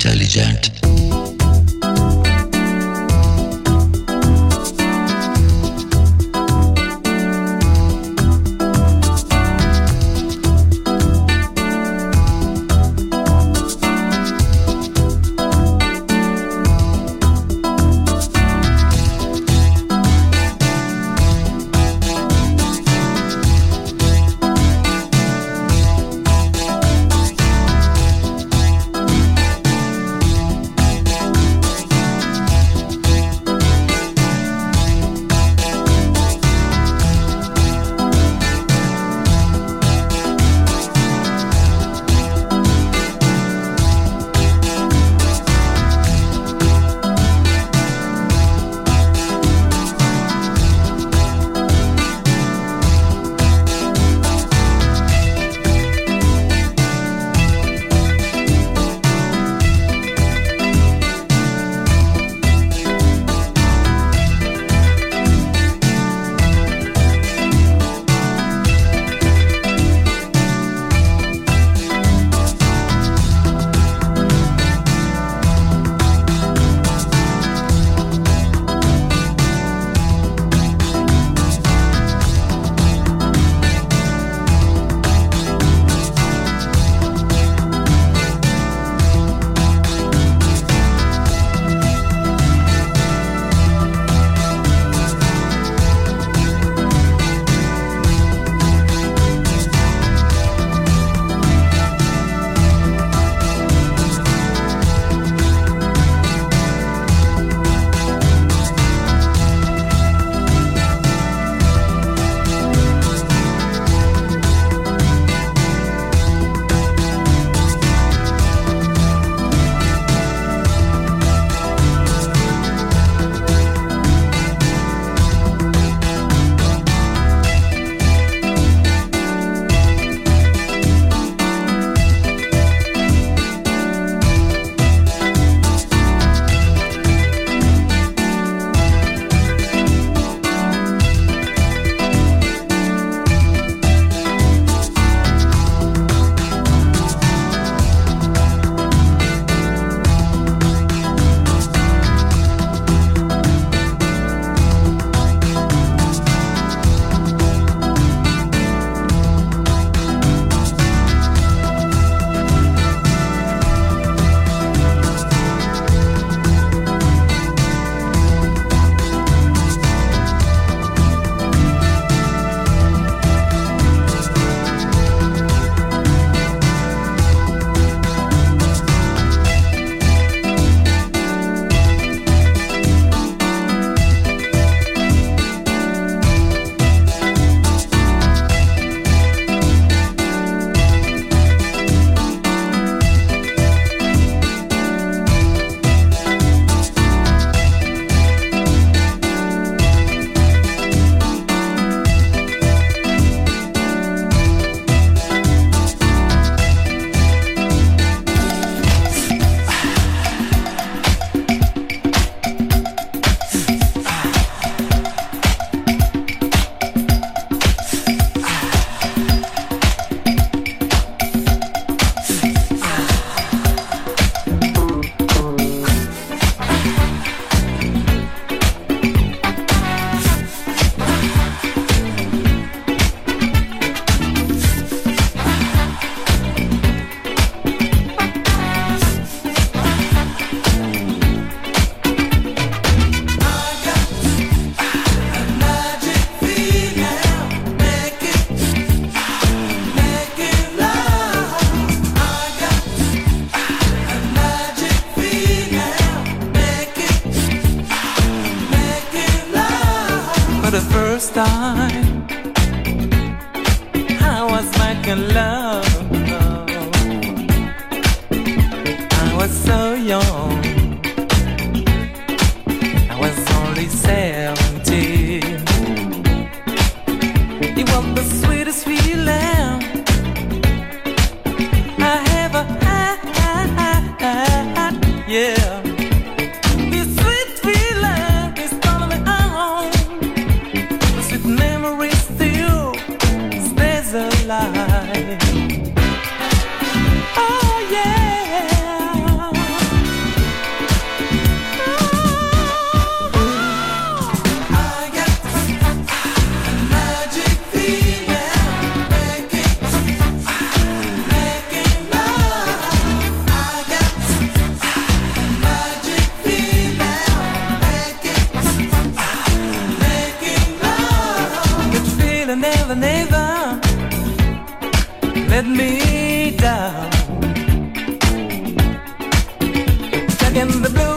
intelligent. in the blue.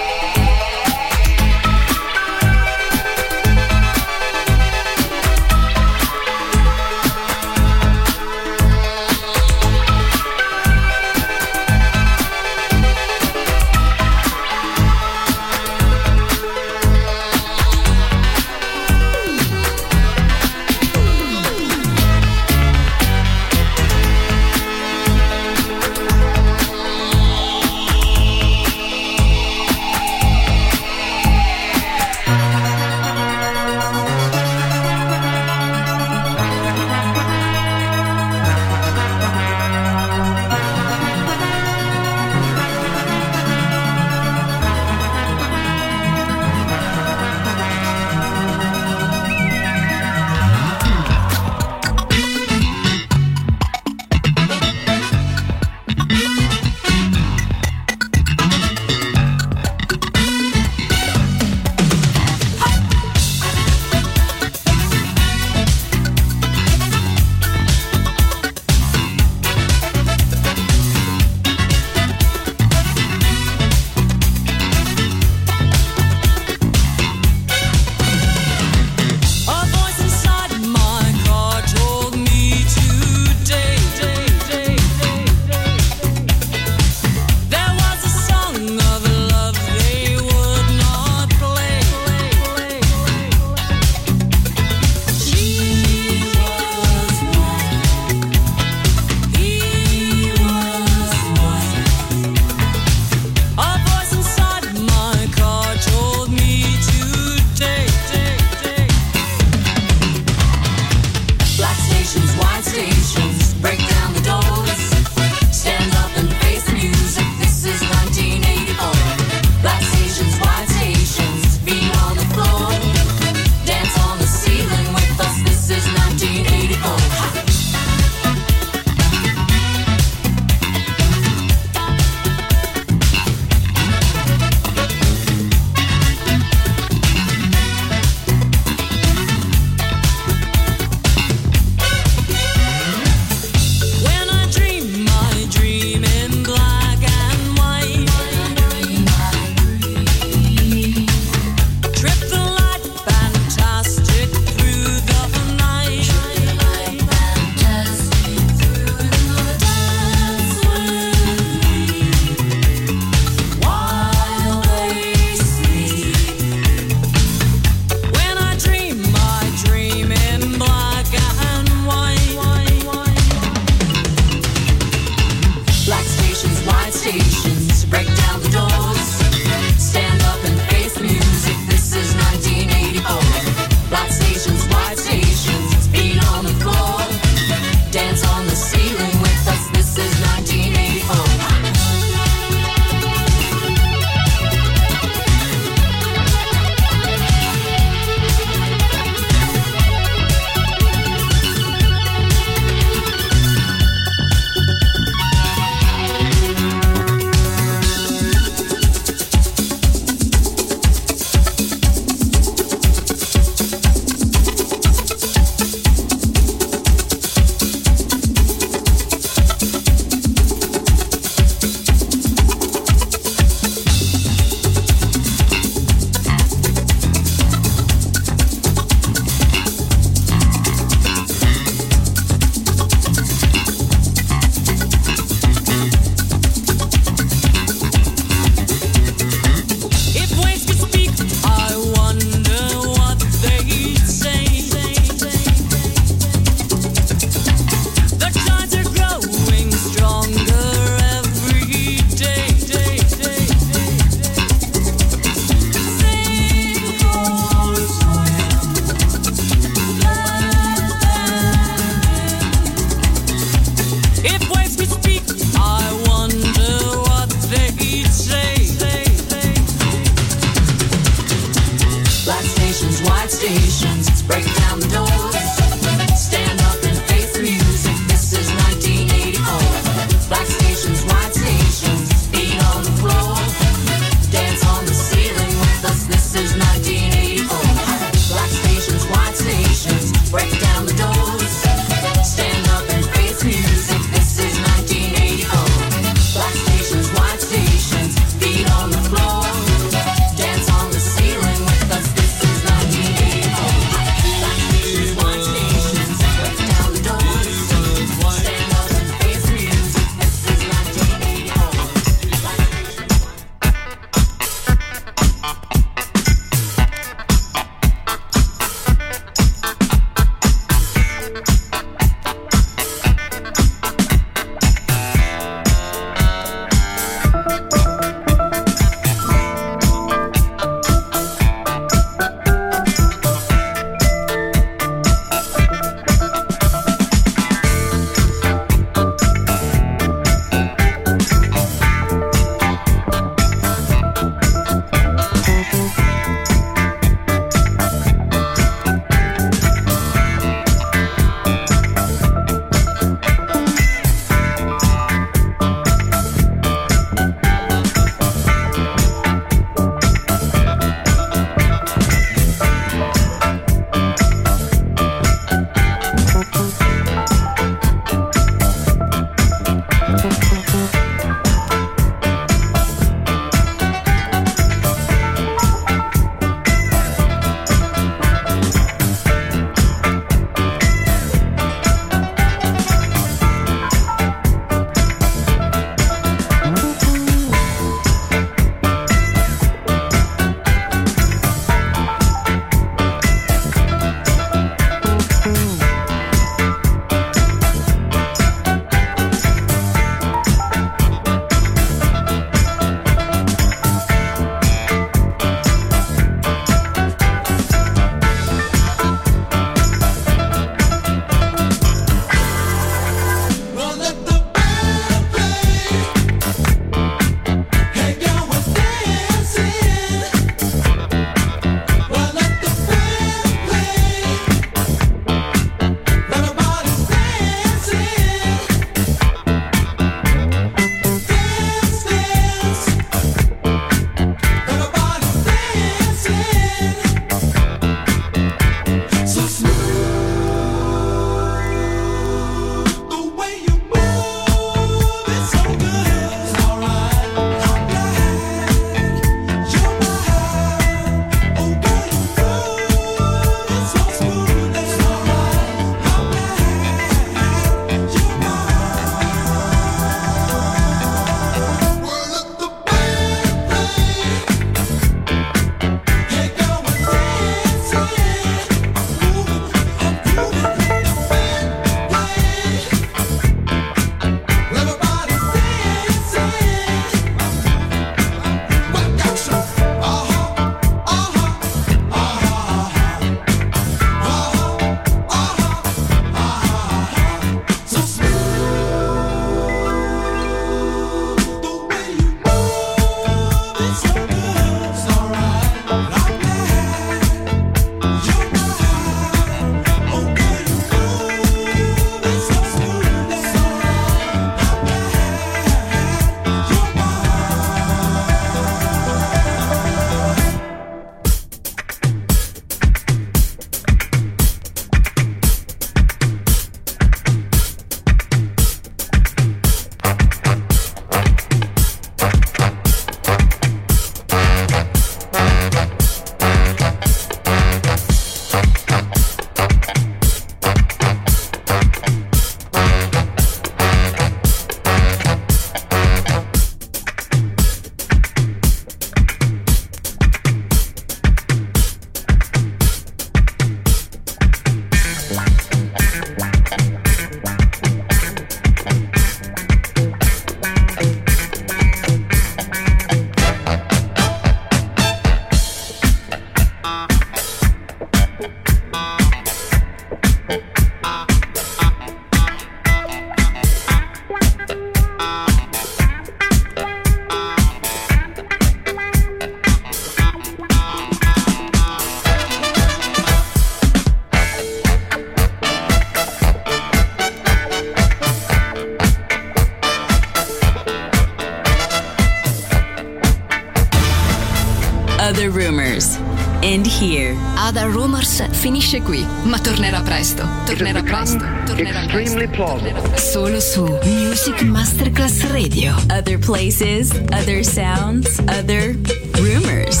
Other Rumors finisce qui, ma tornerà presto. Tornerà presto. Tornerà presto. Plausible. Solo su Music Masterclass Radio. Other places, other sounds, other rumors.